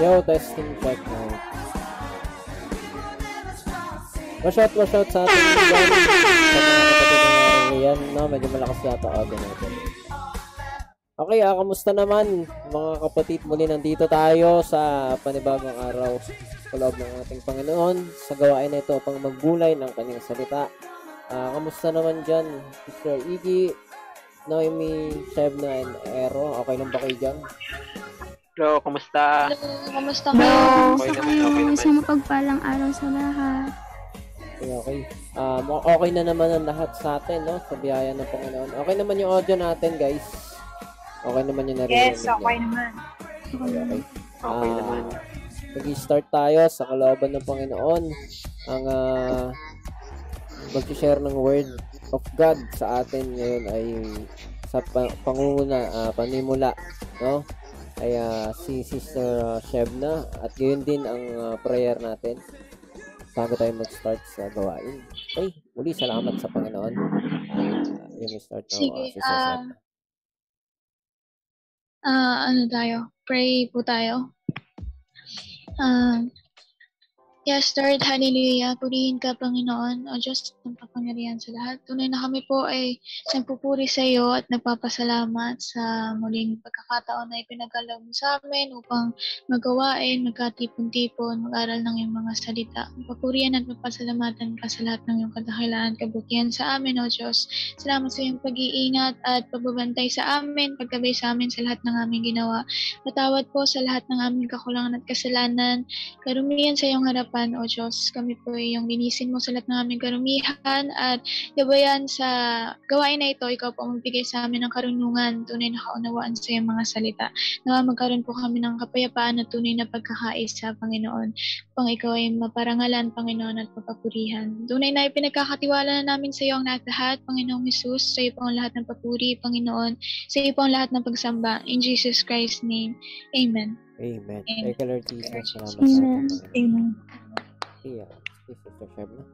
Yo, testing check now. Wash out, sa ating dyan. Sa mga kapatid ng yan, no? Medyo malakas yata audio natin. Okay, ah, kamusta naman mga kapatid? Muli nandito tayo sa panibagong araw sa loob ng ating Panginoon sa gawain na ito pang magbulay ng kanyang salita. Ah, kamusta naman dyan, Sister Iggy, Noemi, Shebna, and Ero? Okay lang ba kayo dyan? Hello, kumusta? Hello, kamusta Hello, kayo? Naman, okay kayo. Sa mapagpalang araw sa lahat. Okay, okay. Um, okay na naman ang lahat sa atin, no? Sa biyaya ng Panginoon. Okay naman yung audio natin, guys. Okay naman yung narinig. Yes, okay naman. Okay, okay. Okay Ah, naman. Mag-start tayo sa kalooban ng Panginoon. Ang uh, mag-share ng word of God sa atin ngayon ay sa pa- pangunguna, ah, panimula, no? Ay ah, si Sister ah, Shebna at gayon din ang ah, prayer natin bago tayo mag-start sa gawain. Okay, muli salamat sa Panginoon. Uh, yung start na Sige, Sister ah, Shebna. Ah, ano tayo? Pray po tayo. Ah, yes, Lord, hallelujah. Purihin ka, Panginoon, o Diyos ng kapangyarihan sa lahat. Tunay na kami po ay nagpupuri sa iyo at nagpapasalamat sa muling pagkakataon na ipinagalaw mo sa amin upang magawain, magkatipon-tipon, mag-aral ng iyong mga salita. Papurihan at magpasalamatan ka sa lahat ng iyong kadakilaan, kabutihan sa amin, o Diyos. Salamat sa iyong pag-iingat at pagbabantay sa amin, pagkabay sa amin sa lahat ng aming ginawa. Patawad po sa lahat ng aming kakulangan at kasalanan. Karumihan sa iyong harapan, O Diyos. Kami po ay iyong linisin mo sa lahat ng aming karumihan at gabayan sa gawain na ito. Ikaw po magbigay sa amin ng karunungan, tunay na kaunawaan sa iyong mga salita. Nawa magkaroon po kami ng kapayapaan at tunay na pagkakaisa, Panginoon. Pang ikaw ay maparangalan, Panginoon, at mapapurihan. Tunay na ipinagkakatiwala na namin sa iyo ang lahat, Panginoong Jesus. Sa iyo po ang lahat ng papuri, Panginoon. Sa iyo po ang lahat ng pagsamba. In Jesus Christ's name. Amen. Amen. Amen. Lord Jesus. Salamat sa Amen. Panginoon. Amen. Okay, ah, si Sister Shebna.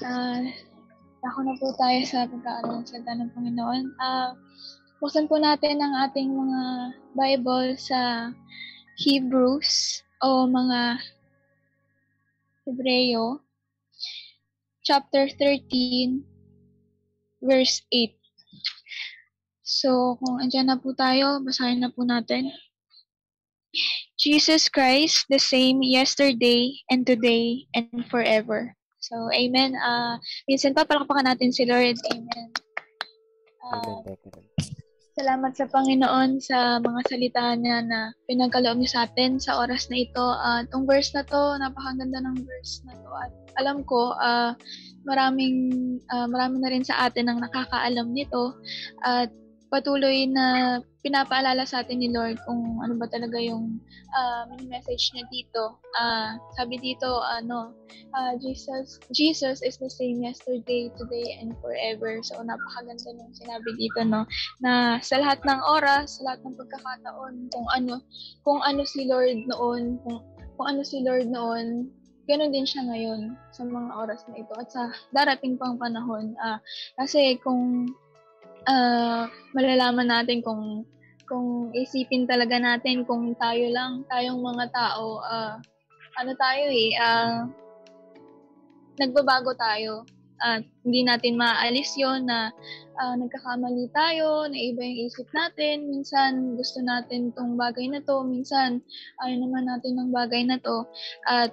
Ah, ako na po tayo sa pagkaaral ng salita ng Panginoon. Ah, buksan po natin ang ating mga Bible sa Hebrews o mga Hebreo chapter 13 verse 8. So, kung andyan na po tayo, basahin na po natin. Jesus Christ, the same yesterday and today and forever. So, amen. Uh, minsan pa, palakpakan natin si Lord. Amen. Ah, Lord. salamat sa Panginoon sa mga salita niya na pinagkaloob niya sa atin sa oras na ito. At itong verse na to, napakaganda ng verse na to. At alam ko, ah, maraming, ah, marami na rin sa atin ang nakakaalam nito. At patuloy na pinapaalala sa atin ni Lord kung ano ba talaga yung uh, message niya dito. Ah, sabi dito, ano, ah, Jesus Jesus is the same yesterday, today, and forever. So, napakaganda nung sinabi dito, no? Na sa lahat ng oras, sa lahat ng pagkakataon, kung ano, kung ano si Lord noon, kung, kung ano si Lord noon, ganun din siya ngayon sa mga oras na ito at sa darating pang panahon. Ah, kasi kung ah, malalaman natin kung kung isipin talaga natin kung tayo lang, tayong mga tao, ah, ano tayo eh, ah, nagbabago tayo. At hindi natin maaalis yon na ah, nagkakamali tayo, na iba yung isip natin. Minsan gusto natin tong bagay na to, minsan ayaw naman natin ng bagay na to. At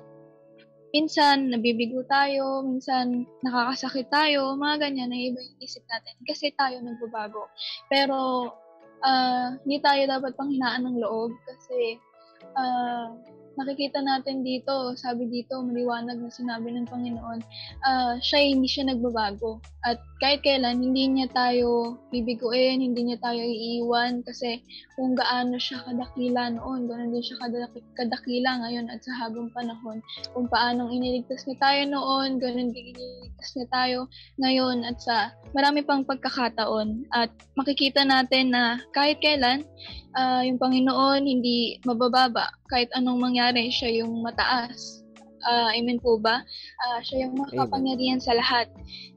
minsan nabibigo tayo, minsan nakakasakit tayo, mga ganyan na iba yung isip natin kasi tayo nagbabago. Pero ah, hindi tayo dapat panghinaan ng loob kasi ah, nakikita natin dito, sabi dito, maliwanag na sinabi ng Panginoon, ah, siya hindi siya nagbabago. At kahit kailan, hindi niya tayo bibiguin, hindi niya tayo iiwan kasi kung gaano siya kadakila noon, ganoon din siya kadak- kadakila ngayon at sa habang panahon. Kung paanong iniligtas niya tayo noon, ganoon din iniligtas niya tayo ngayon at sa marami pang pagkakataon. At makikita natin na kahit kailan, ah, yung Panginoon hindi mabababa. Kahit anong mangyari, siya yung mataas. Ah, amen po ba? Ah, siya yung makapangyarihan sa lahat.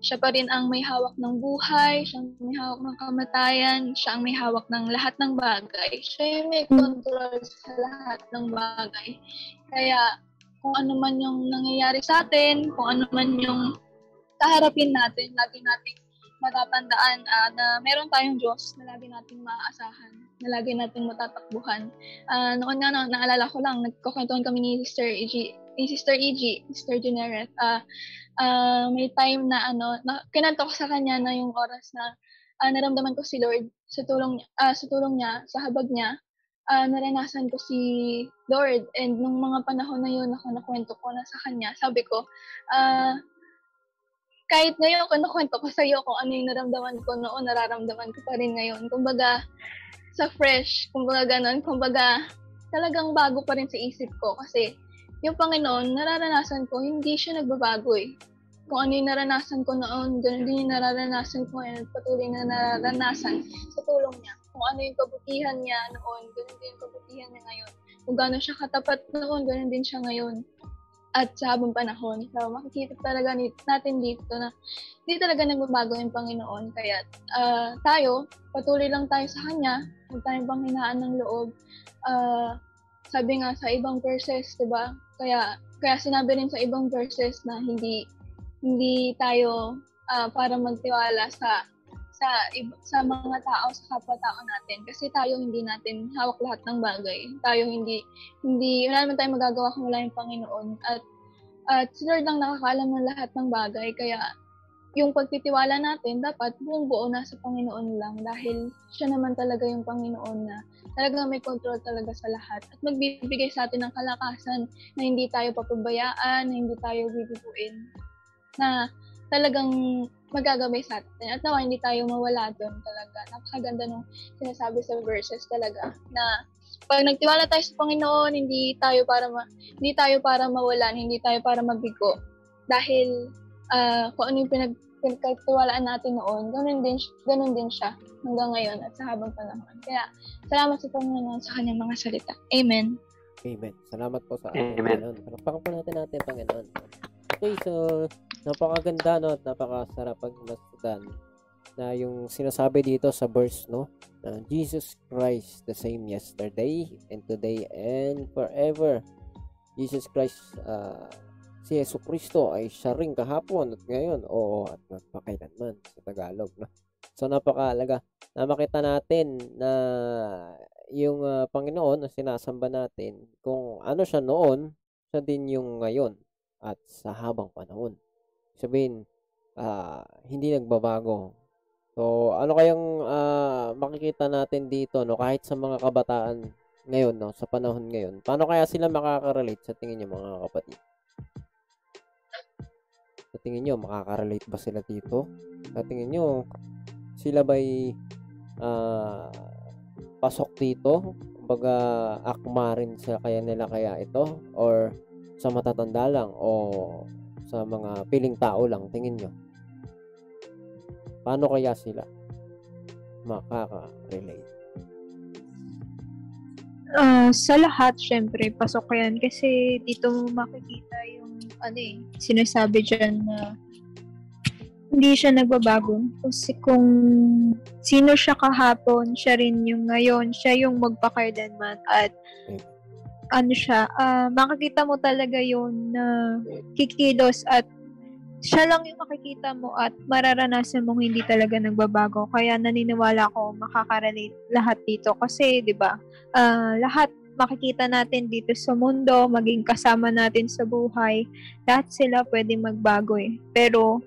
Siya pa rin ang may hawak ng buhay, siya ang may hawak ng kamatayan, siya ang may hawak ng lahat ng bagay. Siya yung may control sa lahat ng bagay. Kaya kung ano man yung nangyayari sa atin, kung ano man yung kaharapin natin, lagi nating matatandaan uh, na meron tayong Diyos na lagi nating maaasahan, na lagi nating matatakbuhan. Uh, noon nga, na, naalala ko lang, nagkukwentuhan kami ni Sister E.G., ni Sister E.G., Sister Genereth, uh, uh, may time na ano, na, kinanto ko sa kanya na yung oras na uh, naramdaman ko si Lord sa tulong, uh, sa tulong niya, sa habag niya, uh, naranasan ko si Lord. And nung mga panahon na yun, ako nakwento ko na sa kanya, sabi ko, uh, kahit ngayon kinukwento ko sa iyo kung ano yung naramdaman ko noon, nararamdaman ko pa rin ngayon. Kumbaga, sa fresh, kumbaga ganun, kumbaga, talagang bago pa rin sa isip ko kasi yung Panginoon, nararanasan ko, hindi siya nagbabago eh. Kung ano yung naranasan ko noon, ganun din yung nararanasan ko ngayon at patuloy na nararanasan sa tulong niya. Kung ano yung kabutihan niya noon, ganun din yung kabutihan niya ngayon. Kung gano'n siya katapat noon, ganun din siya ngayon at sa habang panahon. So, makikita talaga natin dito na hindi talaga nagbabago yung Panginoon. Kaya uh, tayo, patuloy lang tayo sa Kanya, huwag tayong panghinaan ng loob. Uh, sabi nga sa ibang verses, di ba? Kaya, kaya sinabi rin sa ibang verses na hindi hindi tayo uh, para magtiwala sa sa sa mga tao sa kapwa-tao natin kasi tayo hindi natin hawak lahat ng bagay. Tayo hindi hindi wala naman tayong magagawa kung wala yung Panginoon at at si Lord lang nakakaalam ng lahat ng bagay kaya yung pagtitiwala natin dapat buong buo na sa Panginoon lang dahil siya naman talaga yung Panginoon na talaga may control talaga sa lahat at magbibigay sa atin ng kalakasan na hindi tayo papabayaan, na hindi tayo bibibuin na talagang magagabay sa atin. At nawa, hindi tayo mawala doon talaga. Napakaganda nung sinasabi sa verses talaga na pag nagtiwala tayo sa Panginoon, hindi tayo para ma- hindi tayo para mawalan, hindi tayo para mabigo. Dahil uh, kung ano yung pinag pinagkatiwalaan natin noon, ganun din, ganun din siya hanggang ngayon at sa habang panahon. Kaya, salamat sa Panginoon sa kanyang mga salita. Amen. Amen. Salamat po sa ating Panginoon. Palakpakan po natin natin, Panginoon. Okay, so, napakaganda no at napakasarap pagmasdan na yung sinasabi dito sa verse no na Jesus Christ the same yesterday and today and forever Jesus Christ uh, si Yesu Kristo ay siya rin kahapon at ngayon oo at magpakailanman sa Tagalog no so napakaalaga na makita natin na yung uh, Panginoon na sinasamba natin kung ano siya noon siya din yung ngayon at sa habang panahon sabihin, uh, hindi nagbabago. So, ano kayang uh, makikita natin dito, no, kahit sa mga kabataan ngayon, no, sa panahon ngayon, paano kaya sila makaka-relate sa tingin niyo mga kapatid? Sa tingin niyo, makaka-relate ba sila dito? Sa tingin niyo, sila ba'y uh, pasok dito? Baga, akma rin sa kaya nila kaya ito? Or sa matatanda lang? O sa mga piling tao lang, tingin nyo? Paano kaya sila makaka-relate? Uh, sa lahat, syempre, pasok yan. Kasi dito mo makikita yung, ano eh, sinasabi dyan na hindi siya nagbabago. Kasi kung sino siya kahapon, siya rin yung ngayon, siya yung magpakailanman at okay ano siya, uh, makikita mo talaga yon na kikilos at siya lang yung makikita mo at mararanasan mong hindi talaga nagbabago. Kaya naniniwala ko makakarelate lahat dito kasi 'di ba? Uh, lahat makikita natin dito sa mundo, maging kasama natin sa buhay, lahat sila pwede magbago eh. Pero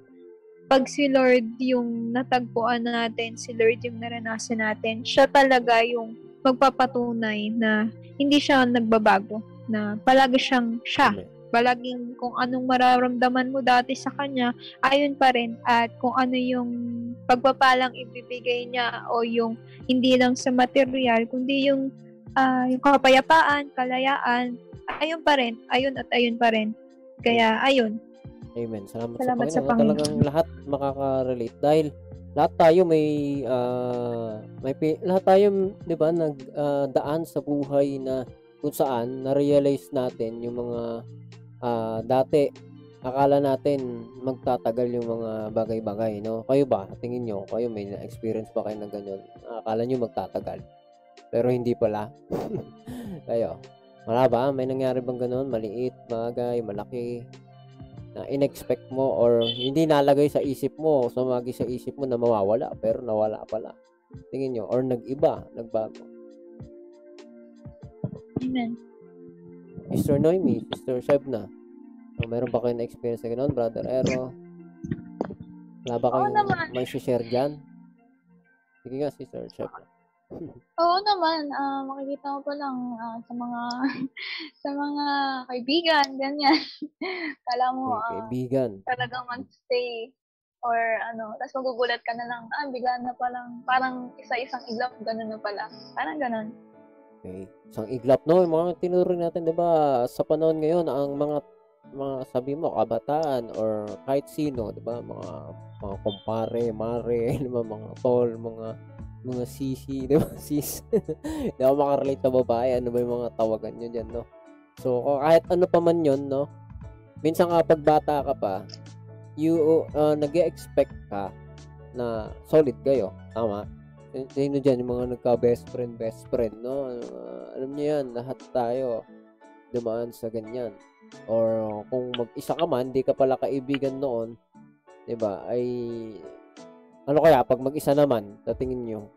pag si Lord yung natagpuan natin, si Lord yung naranasan natin, siya talaga yung magpapatunay na hindi siya nagbabago, na palagi siyang siya. Palaging kung anong mararamdaman mo dati sa kanya, ayun pa rin. At kung ano yung pagpapalang ibibigay niya o yung hindi lang sa material, kundi yung, uh, yung kapayapaan, kalayaan, ayun pa rin. Ayun at ayun pa rin. Kaya, ayun. Amen. Salamat, Salamat sa Panginoon. Sa Panginoon. Talagang lahat makaka-relate dahil lahat tayo may uh, may lahat tayo 'di ba nagdaan uh, sa buhay na kung saan na-realize natin yung mga ah dati akala natin magtatagal yung mga bagay-bagay, no? Kayo ba? Tingin nyo, kayo may na-experience ba kayo ng ganyan? Akala nyo magtatagal. Pero hindi pala. kayo. Wala ba? May nangyari bang ganun? Maliit, bagay, malaki, na inexpect mo or hindi nalagay sa isip mo, sumagi sa isip mo na mawawala, pero nawala pala. Tingin nyo, or nag-iba, nagbago. Amen. Mr. Noemi, Sister Shebna, oh, meron ba kayo na-experience na ganun, Brother Ero? Wala ba kayong naman. may share dyan? Sige nga, Sister Shebna. Oo naman, ah, makikita mo pa lang ah, sa mga sa mga kaibigan, ganyan. Kala mo May ah, kaibigan. talagang mag-stay or ano, tapos magugulat ka na lang, ah, bigla na palang, parang isa-isang iglap, ganun na pala. Parang ganun. Okay. Isang iglap, no? Yung mga tinuring natin, di ba, sa panahon ngayon, ang mga mga sabi mo, kabataan or kahit sino, di ba, mga mga kumpare, mare, di ba, mga tol, mga mga sisi, di ba, sis. di ako makarelate na babae, ano ba yung mga tawagan nyo dyan, no? So, kahit ano pa man yun, no? Minsan nga, pag bata ka pa, you, uh, nag expect ka na solid kayo. Tama? Sino dyan, yung mga nagka-best friend, best friend, no? Uh, alam niyo yan, lahat tayo dumaan sa ganyan. Or kung mag-isa ka man, di ka pala kaibigan noon, 'di ba? Ay ano kaya pag mag-isa naman, sa tingin niyo?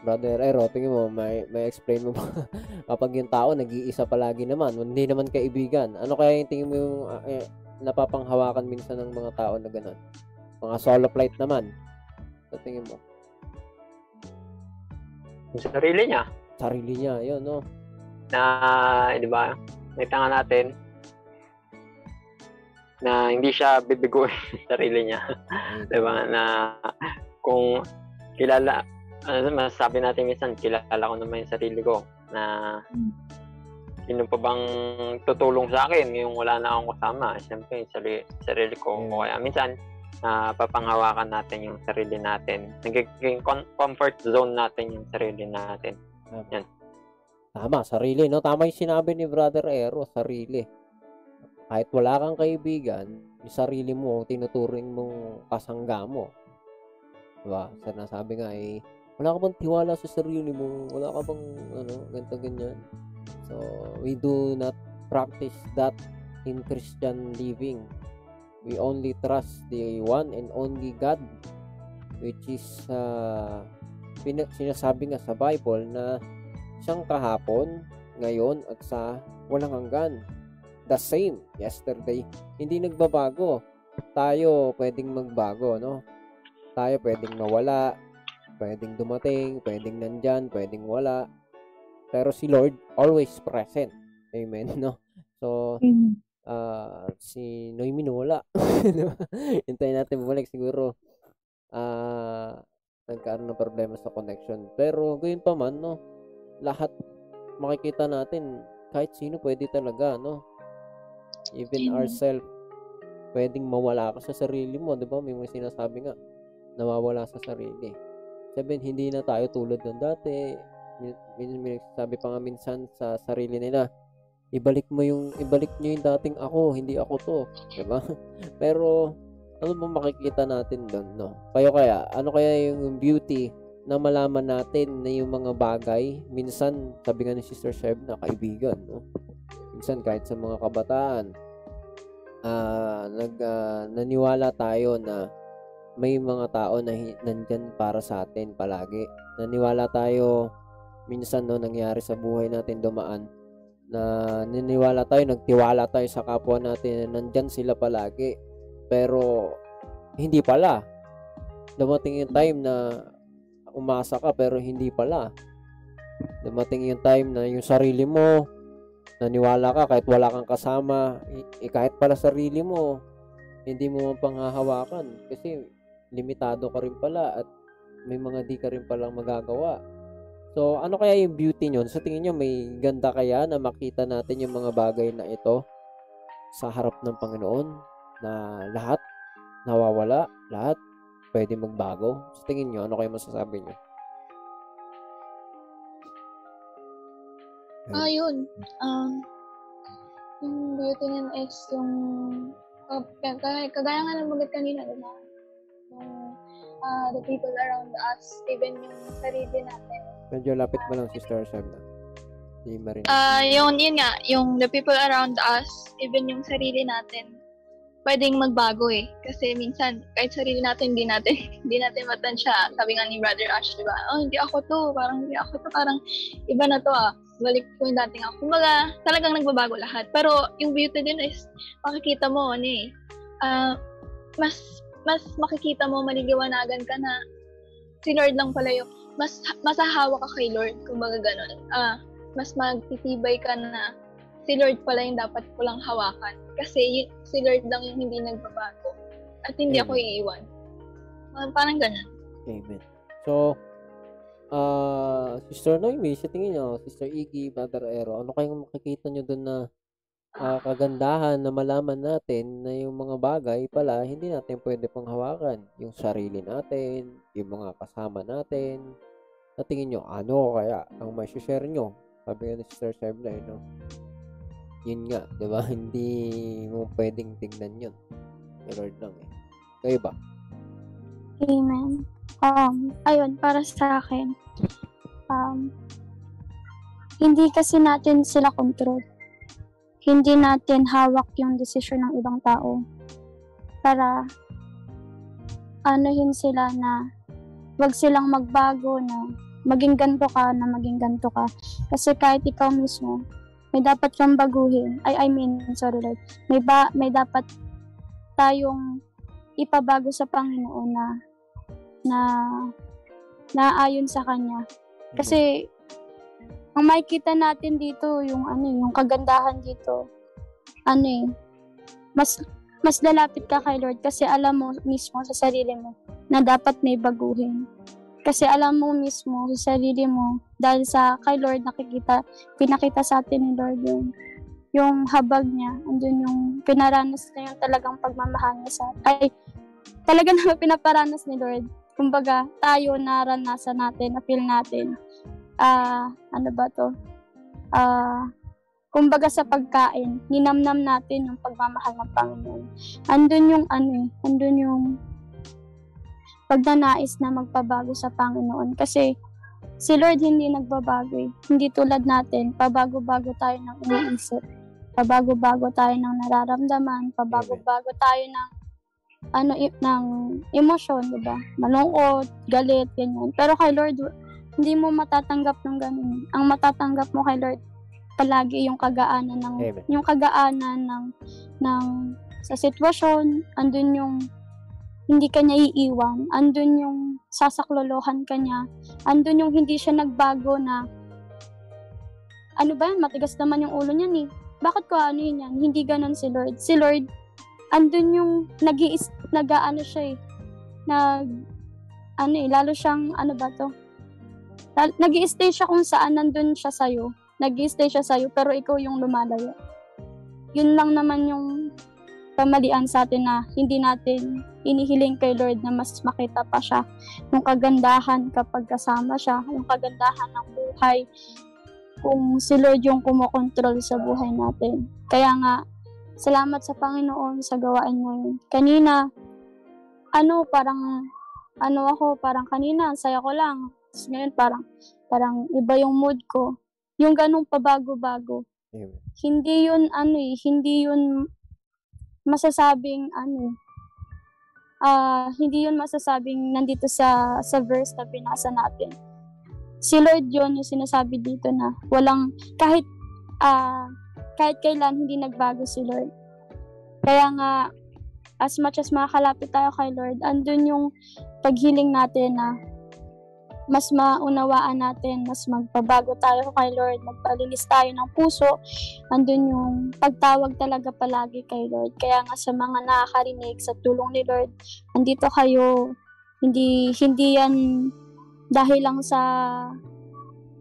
Brother Ero, tingin mo, may, may explain mo ba? Kapag yung tao nag-iisa palagi naman, hindi naman kaibigan. Ano kaya yung tingin mo yung ah, eh, napapanghawakan minsan ng mga tao na gano'n? Mga solo flight naman. Sa tingin mo? Yung sarili niya. Sarili niya, yun, no? Na, di ba, nakita nga natin na hindi siya bibiguin sa sarili niya. di ba? Na kung kilala, ano masasabi natin minsan, kilala ko naman yung sarili ko na sino pa bang tutulong sa akin yung wala na akong kasama. Siyempre, yung sarili, sarili ko. Mm. O kaya minsan, na papanghawakan natin yung sarili natin. Nagiging comfort zone natin yung sarili natin. Yan. Tama, sarili, no? Tama yung sinabi ni Brother Ero, sarili. Kahit wala kang kaibigan, yung sarili mo, tinuturing mong kasangga mo. Diba? Sinasabi nga eh, wala ka bang tiwala sa sarili mo? Wala ka bang, ano, ganito, ganyan. So, we do not practice that in Christian living. We only trust the one and only God, which is, uh, sinasabi nga sa Bible na siyang kahapon, ngayon, at sa walang hanggan. The same, yesterday. Hindi nagbabago. Tayo pwedeng magbago, no? Tayo pwedeng mawala, pwedeng dumating, pwedeng nandyan, pwedeng wala. Pero si Lord, always present. Amen, no? So, ah si Noemi wala. Hintayin natin bumalik siguro. Ah, nagkaroon ng problema sa connection. Pero gayon pa man, no, lahat makikita natin kahit sino pwede talaga, no? Even Amen. ourselves, pwedeng mawala ka sa sarili mo, 'di ba? May mga sinasabi nga nawawala sa sarili. Sabihin, hindi na tayo tulad ng dati. Min, min, may nagsasabi pa nga minsan sa sarili nila, ibalik mo yung ibalik niyo yung dating ako, hindi ako to, 'di ba? Pero ano ba makikita natin doon, no? Kayo kaya, ano kaya yung beauty na malaman natin na yung mga bagay, minsan, sabi nga ni Sister Sheb na kaibigan, no? Minsan kahit sa mga kabataan, ah nag ah, naniwala tayo na may mga tao na nandyan para sa atin palagi. Naniwala tayo minsan no nangyari sa buhay natin dumaan na niniwala tayo, nagtiwala tayo sa kapwa natin na nandyan sila palagi. Pero hindi pala. Dumating yung time na umasa ka pero hindi pala. Dumating yung time na yung sarili mo naniwala ka kahit wala kang kasama, eh, kahit pala sarili mo, hindi mo man panghahawakan kasi limitado ka rin pala at may mga di ka rin palang magagawa. So, ano kaya yung beauty nyo? Sa tingin nyo, may ganda kaya na makita natin yung mga bagay na ito sa harap ng Panginoon na lahat nawawala, lahat pwede magbago? Sa tingin nyo, ano kaya masasabi nyo? Ah, yun. Um, Yung beauty niyan is yung, uh, kagaya, kagaya nga ng mga kanina, diba? Yung uh, the people around us, even yung sarili natin. Medyo lapit mo lang, Sister Shabna. Hindi marinig. Ah, yun, yun nga, yung the people around us, even yung sarili natin, pwedeng magbago eh. Kasi minsan, kahit sarili natin, hindi natin, hindi natin matansya. Sabi nga ni Brother Ash, di ba? Oh, hindi ako to. Parang hindi ako to. Parang iba na to ah. Balik ko yung dating ako. Kumbaga, talagang nagbabago lahat. Pero yung beauty din is, makikita mo, ano eh, ah, mas, mas makikita mo, maliliwanagan ka na si Lord lang pala yung, mas, masahawa ka kay Lord, kumbaga ganun. Ah, mas magtitibay ka na si Lord pala yung dapat ko lang hawakan. Kasi yun, si Lord lang yung hindi nagbabago. At hindi ako Amen. iiwan. Uh, parang ganun. Amen. So, ah Sister Noemi, sa tingin nyo, Sister Iggy, Brother Ero, ano kayong makikita nyo doon na ah, kagandahan na malaman natin na yung mga bagay pala, hindi natin pwede pang hawakan. Yung sarili natin, yung mga kasama natin. Sa tingin nyo, ano kaya ang may share nyo? Sabi nga ni Sister eh, no? Yun nga, di ba? Hindi mo pwedeng tingnan yun. Ni Lord lang eh. Kayo ba? Amen. Um, ayun, para sa akin, um, hindi kasi natin sila control. Hindi natin hawak yung desisyon ng ibang tao para anuhin sila na wag silang magbago na maging ganto ka na maging ganto ka. Kasi kahit ikaw mismo, may dapat kang baguhin. I, I mean, sorry Lord. May, ba, may dapat tayong ipabago sa Panginoon na na naayon sa kanya. Kasi ang makikita natin dito yung ano eh, yung kagandahan dito. Ano eh, mas mas lalapit ka kay Lord kasi alam mo mismo sa sarili mo na dapat may baguhin. Kasi alam mo mismo sa sarili mo dahil sa kay Lord nakikita pinakita sa atin ni Lord yung yung habag niya, andun yung pinaranas na yung talagang pagmamahal niya sa, ay, talaga na pinaparanas ni Lord. Kumbaga, tayo naranasan natin, na-feel natin. Ah, ano ba to? Ah, kumbaga sa pagkain, ninamnam natin yung pagmamahal ng Panginoon. Andun yung ano eh, andun yung pagnanais na magpabago sa Panginoon. Kasi si Lord hindi nagbabago eh. Hindi tulad natin, pabago-bago tayo ng iniisip. Pabago-bago tayo ng nararamdaman, pabago-bago tayo ng ano ng emosyon, 'di ba? Malungkot, galit, ganyan. Pero kay Lord, hindi mo matatanggap ng ganun. Ang matatanggap mo kay Lord palagi yung kagaanan ng Amen. yung kagaanan ng ng sa sitwasyon, andun yung hindi ka niya iiwan, andun yung sasaklolohan ka niya, andun yung hindi siya nagbago na ano ba yan, matigas naman yung ulo niyan eh. Bakit ko ano yun yan? Hindi ganun si Lord. Si Lord, andun yung nag nag-ano siya eh. Nag, ano eh, lalo siyang, ano ba to? nag stay siya kung saan nandun siya sa'yo. nag stay siya sa'yo, pero ikaw yung lumalayo. Yun lang naman yung kamalian sa atin na hindi natin inihiling kay Lord na mas makita pa siya. Yung kagandahan kapag kasama siya, yung kagandahan ng buhay, kung si Lord yung kumokontrol sa buhay natin. Kaya nga, salamat sa Panginoon sa gawain mo yun. Kanina, ano, parang, ano ako, parang kanina, saya ko lang. Tapos ngayon, parang, parang iba yung mood ko. Yung ganong pabago-bago. Amen. Hindi yun, ano eh, hindi yun masasabing, ano ah, hindi yun masasabing nandito sa, sa verse na binasa natin. Si Lord yun yung sinasabi dito na walang, kahit, ah, kahit kailan hindi nagbago si Lord. Kaya nga, as much as makakalapit tayo kay Lord, andun yung paghiling natin na mas maunawaan natin, mas magpabago tayo kay Lord, magpalinis tayo ng puso, andun yung pagtawag talaga palagi kay Lord. Kaya nga sa mga nakakarinig sa tulong ni Lord, andito kayo, hindi, hindi yan dahil lang sa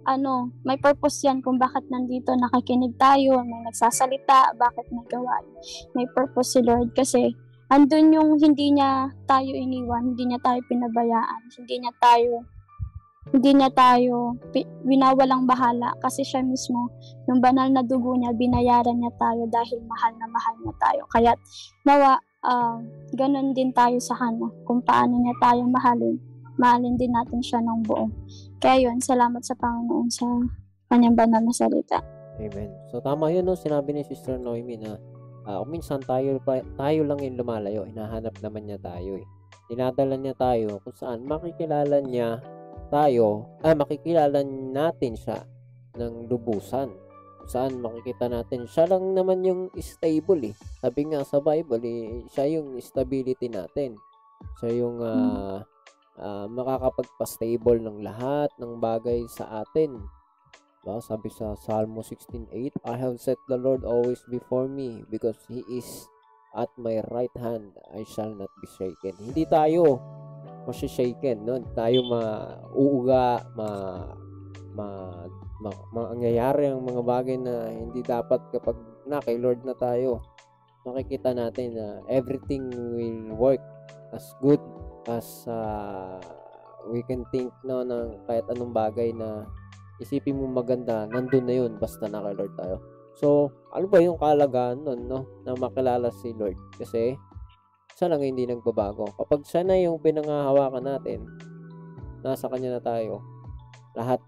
ano, may purpose yan kung bakit nandito nakikinig tayo, may nagsasalita, bakit may gawain. May purpose si Lord kasi andun yung hindi niya tayo iniwan, hindi niya tayo pinabayaan, hindi niya tayo hindi niya tayo winawalang bahala kasi siya mismo, yung banal na dugo niya, binayaran niya tayo dahil mahal na mahal niya tayo. Kaya nawa, uh, ganun din tayo sa kanya. Kung paano niya tayo mahalin, mahalin din natin siya ng buo. Kaya yun, salamat sa Panginoon sa kanyang banal na salita. Amen. So tama yun no, sinabi ni Sister Noemi na uh, minsan tayo, tayo lang yung lumalayo, hinahanap naman niya tayo eh dinadala niya tayo kung saan makikilala niya tayo, ah, makikilala natin siya ng lubusan. Kung saan makikita natin, siya lang naman yung stable eh. Sabi nga sa Bible, eh, siya yung stability natin. Siya yung uh, uh, makakapagpa-stable ng lahat ng bagay sa atin. Diba? Sabi sa Psalm 16.8, I have set the Lord always before me because He is at my right hand I shall not be shaken. Hindi tayo shaken, no? Tayo mauuga, ma ma ma, mangyayari ang mga bagay na hindi dapat kapag na kay Lord na tayo. Makikita natin na everything will work as good as uh, we can think no ng kahit anong bagay na isipin mo maganda, nandun na yun basta na kay Lord tayo. So, ano ba yung kalagaan nun, no? Na makilala si Lord. Kasi, siya lang hindi nagbabago. Kapag siya na yung pinangahawakan natin, nasa kanya na tayo, lahat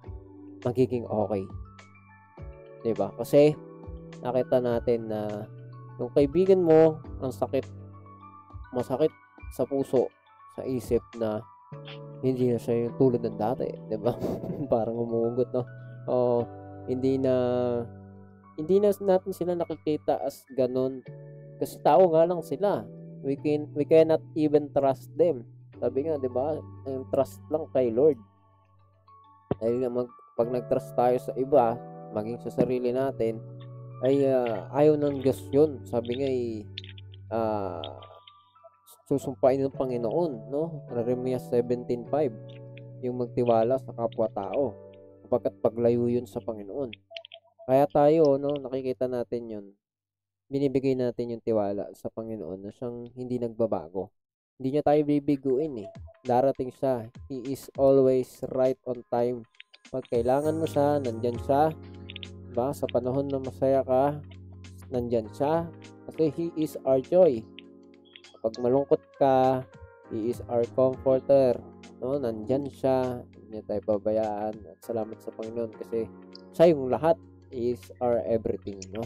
magiging okay. ba? Kasi nakita natin na yung kaibigan mo ang sakit masakit sa puso, sa isip na hindi na siya yung tulad ng dati, 'di ba? Parang umuugot, no? O hindi na hindi na natin sila nakikita as ganun. Kasi tao nga lang sila. We can we cannot even trust them. Sabi nga, 'di ba? Ang trust lang kay Lord. Dahil mag pag nag-trust tayo sa iba, maging sa sarili natin, ay uh, ayaw ng Diyos yun. Sabi nga, ay, uh, susumpain ng Panginoon, no? Jeremiah 17.5, yung magtiwala sa kapwa-tao. Kapagkat paglayo yun sa Panginoon. Kaya tayo, no, nakikita natin yun. Binibigay natin yung tiwala sa Panginoon na siyang hindi nagbabago. Hindi niya tayo bibiguin eh. Darating siya. He is always right on time. Pag kailangan mo siya, nandyan siya. Diba? Sa panahon na masaya ka, nandyan siya. Kasi He is our joy. Kapag malungkot ka, He is our comforter. No? Nandyan siya. Hindi tayo pabayaan. At salamat sa Panginoon kasi siya yung lahat is our everything, no?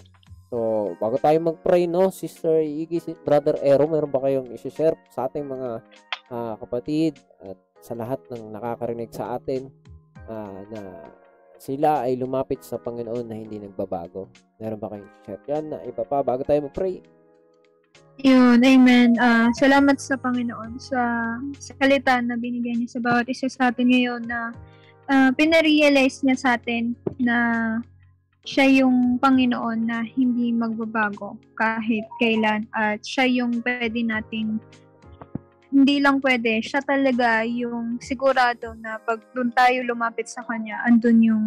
So, bago tayo mag-pray, no, Sister Iggy, Brother Ero, meron ba kayong i-share sa ating mga uh, kapatid at sa lahat ng nakakarinig sa atin uh, na sila ay lumapit sa Panginoon na hindi nagbabago? Meron ba kayong share yan na iba bago tayo mag-pray? Yun, amen. Uh, salamat sa Panginoon sa salita na binigyan niya sa bawat isa sa atin ngayon na uh, pinarealize niya sa atin na siya yung Panginoon na hindi magbabago kahit kailan at siya yung pwede nating hindi lang pwede, siya talaga yung sigurado na pag doon tayo lumapit sa kanya, andun yung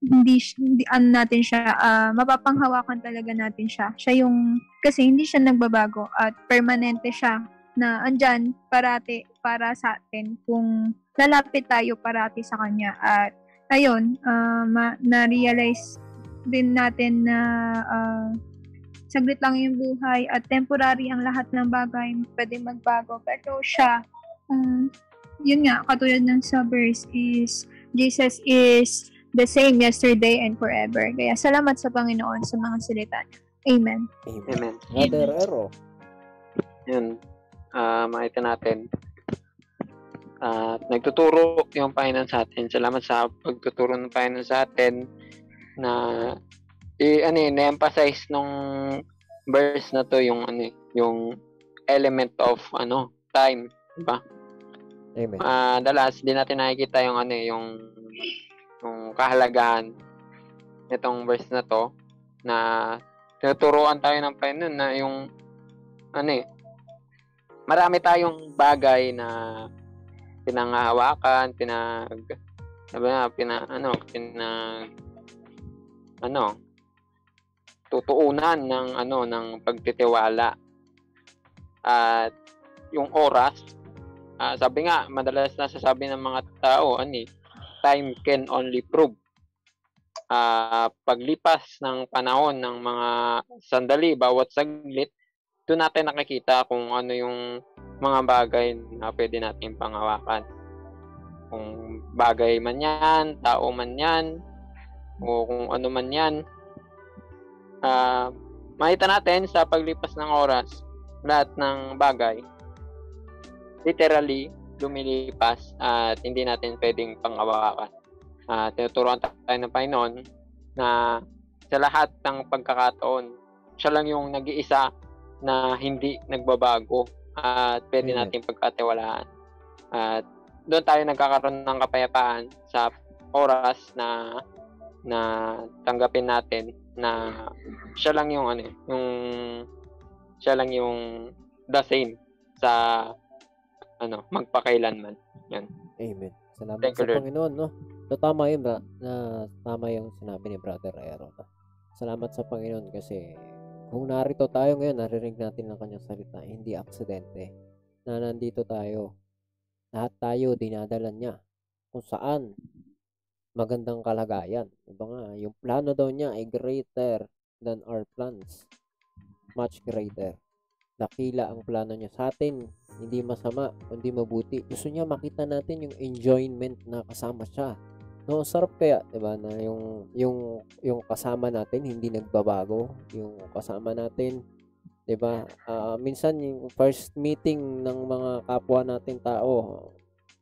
hindi, hindi ano natin siya, uh, mapapanghawakan talaga natin siya. Siya yung, kasi hindi siya nagbabago at permanente siya na andyan parati para sa atin kung lalapit tayo parati sa kanya. At ayun, uh, ma- na-realize din natin na uh, saglit lang yung buhay at temporary ang lahat ng bagay pwede magbago. Pero siya, um, yun nga, katulad ng sa verse is, Jesus is the same yesterday and forever. Kaya salamat sa Panginoon sa mga salita niya. Amen. Amen. Brother Ero. Yun. Uh, makita natin. At uh, nagtuturo yung Panginoon sa atin. Salamat sa pagtuturo ng Panginoon sa atin na i ano yun, emphasize nung verse na to yung ano yung element of ano time, di ba? Amen. Uh, dalas din natin nakikita yung ano yung yung kahalagahan nitong verse na to na tinuturuan tayo ng Panginoon na yung ano eh marami tayong bagay na pinangahawakan, pinag na, pina, ano, pinag ano tutuunan ng ano ng pagtitiwala at yung oras. Uh, sabi nga madalas nasasabi ng mga tao ani time can only prove. Uh, paglipas ng panahon ng mga sandali, bawat saglit, doon natin nakikita kung ano yung mga bagay na pwede natin pangawakan. Kung bagay man yan, tao man yan, o kung ano man yan, uh, makita natin sa paglipas ng oras, lahat ng bagay, literally, lumilipas at hindi natin pwedeng pangawakan. Uh, tinuturuan tayo ng Panginoon na sa lahat ng pagkakataon, siya lang yung nag-iisa na hindi nagbabago at pwede mm-hmm. natin pagkatiwalaan. At doon tayo nagkakaroon ng kapayapaan sa oras na na tanggapin natin na siya lang yung ano yung siya lang yung the same sa ano, magpakailanman. Yan. Amen. Salamat Thank sa you, Panginoon, no? So, tama yun, ba? Na, tama yung sinabi ni Brother Aero. No? Salamat sa Panginoon kasi kung narito tayo ngayon, naririnig natin ang kanyang salita, hindi aksidente na nandito tayo. Lahat tayo dinadala niya kung saan magandang kalagayan. Diba nga, yung plano daw niya ay greater than our plans. Much greater. Dakila ang plano niya sa atin hindi masama, hindi mabuti. Gusto niya makita natin yung enjoyment na kasama siya. No, sarap kaya, 'di ba, na yung yung yung kasama natin hindi nagbabago, yung kasama natin 'di ba? Uh, minsan yung first meeting ng mga kapwa natin tao,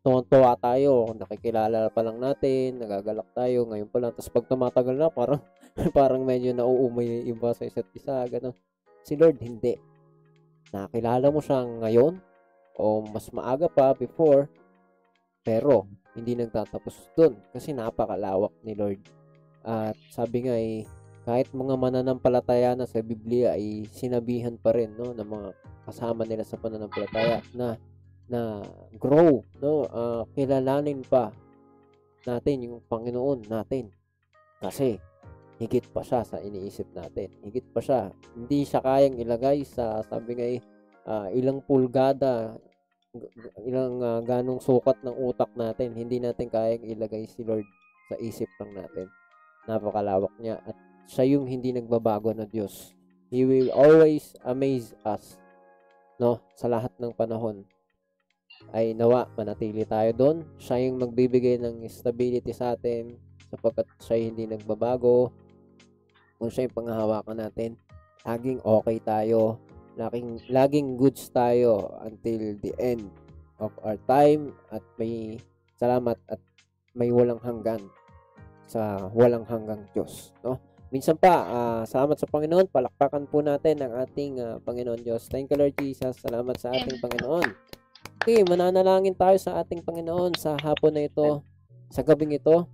tuwan-tuwa tayo, nakikilala pa lang natin, nagagalak tayo, ngayon pa lang. Tapos pag tumatagal na, parang, parang medyo nauumay yung iba sa isa't isa, gano'n. Si Lord, hindi. Nakilala mo siya ngayon, o mas maaga pa before pero hindi nagtatapos dun kasi napakalawak ni Lord. At sabi nga eh kahit mga mananampalataya na sa Biblia ay sinabihan pa rin no ng mga kasama nila sa pananampalataya na na grow no uh, kilalanin pa natin yung Panginoon natin. Kasi higit pa siya sa iniisip natin higit pa siya hindi siya kayang ilagay sa sabi nga uh, ilang pulgada ilang uh, ganong sukat ng utak natin. Hindi natin kayang ilagay si Lord sa isip lang natin. Napakalawak niya at siya yung hindi nagbabago na Diyos. He will always amaze us no sa lahat ng panahon ay nawa manatili tayo doon siya yung magbibigay ng stability sa atin sapagkat siya hindi nagbabago kung siya yung panghahawakan natin laging okay tayo Laging, laging goods tayo until the end of our time at may salamat at may walang hanggan sa walang hanggang Diyos. No? Minsan pa, uh, salamat sa Panginoon. Palakpakan po natin ang ating uh, Panginoon Diyos. Thank you Lord Jesus. Salamat sa ating Panginoon. Okay, mananalangin tayo sa ating Panginoon sa hapon na ito, sa gabing ito,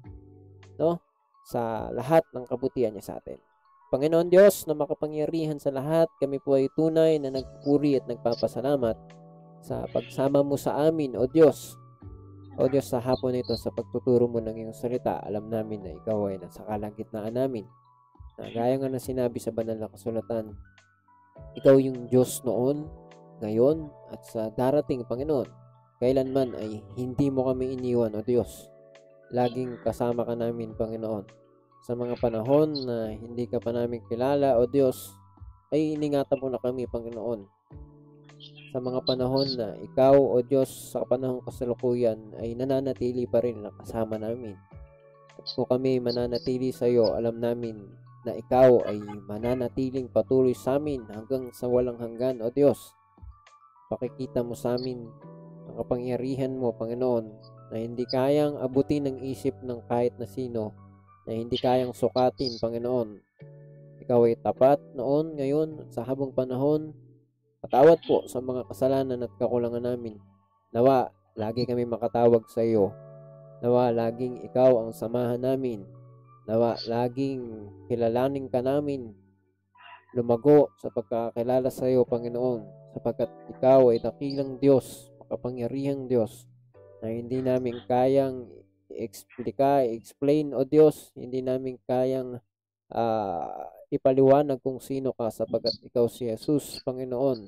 no? Sa lahat ng kabutihan niya sa atin. Panginoon Diyos na makapangyarihan sa lahat, kami po ay tunay na nagpuri at nagpapasalamat sa pagsama mo sa amin, O Diyos. O Diyos, sa hapon ito, sa pagtuturo mo ng iyong salita, alam namin na ikaw ay nasa kalagitnaan namin. Na gaya nga na sinabi sa banal na kasulatan, ikaw yung Diyos noon, ngayon, at sa darating, Panginoon. Kailanman ay hindi mo kami iniwan, O Diyos. Laging kasama ka namin, Panginoon sa mga panahon na hindi ka pa namin kilala o Diyos, ay iningatan mo na kami, Panginoon. Sa mga panahon na ikaw o Diyos sa panahong kasalukuyan ay nananatili pa rin na kasama namin. At kung kami mananatili sa iyo, alam namin na ikaw ay mananatiling patuloy sa amin hanggang sa walang hanggan o Diyos. Pakikita mo sa amin ang kapangyarihan mo, Panginoon, na hindi kayang abutin ng isip ng kahit na sino na hindi kayang sukatin, Panginoon. Ikaw ay tapat noon, ngayon, sa habang panahon. Patawad po sa mga kasalanan at kakulangan namin. Nawa, lagi kami makatawag sa iyo. Nawa, laging ikaw ang samahan namin. Nawa, laging kilalanin ka namin. Lumago sa pagkakilala sa iyo, Panginoon, sapagkat ikaw ay dakilang Diyos, makapangyarihang Diyos, na hindi namin kayang i-explika, i-explain, o Diyos, hindi namin kayang uh, ipaliwanag kung sino ka sapagat ikaw si Jesus, Panginoon,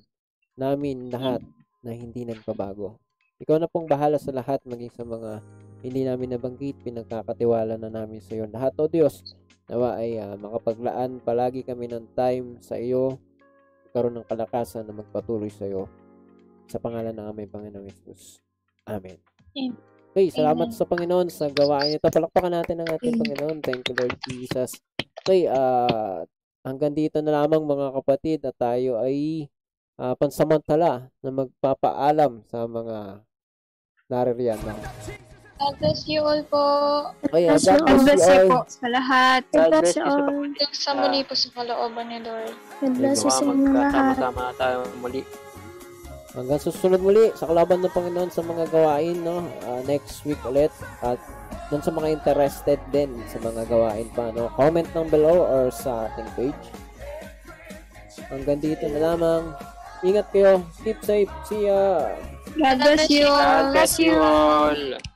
namin lahat na hindi nagbabago. Ikaw na pong bahala sa lahat, maging sa mga hindi namin nabanggit, pinagkakatiwala na namin sa iyo lahat, O Diyos. Nawa ay ah, makapaglaan palagi kami ng time sa iyo, karoon ng kalakasan na magpatuloy sa iyo. Sa pangalan ng aming Panginoong Yesus. Amen. Amen. Okay, salamat Amen. sa Panginoon sa gawain ito. Palakpakan natin ang ating Amen. Panginoon. Thank you, Lord Jesus. Okay, ah hanggang dito na lamang mga kapatid at tayo ay ah, pansamantala na magpapaalam sa mga naririyan na. God bless you all po. Okay, ah, Bless God you bless God bless you you all. po sa lahat. God bless you all. Hanggang sa muli po sa kalooban ni Lord. God bless you sa inyong lahat. magkasama-sama tayo muli. Hanggang susunod muli sa kalaban ng Panginoon sa mga gawain, no? Ah, next week ulit. At dun sa mga interested din sa mga gawain pa, no? Comment lang below or sa ating page. Hanggang dito na lamang. Ingat kayo. Keep safe. See ya. God bless you all. God bless you all.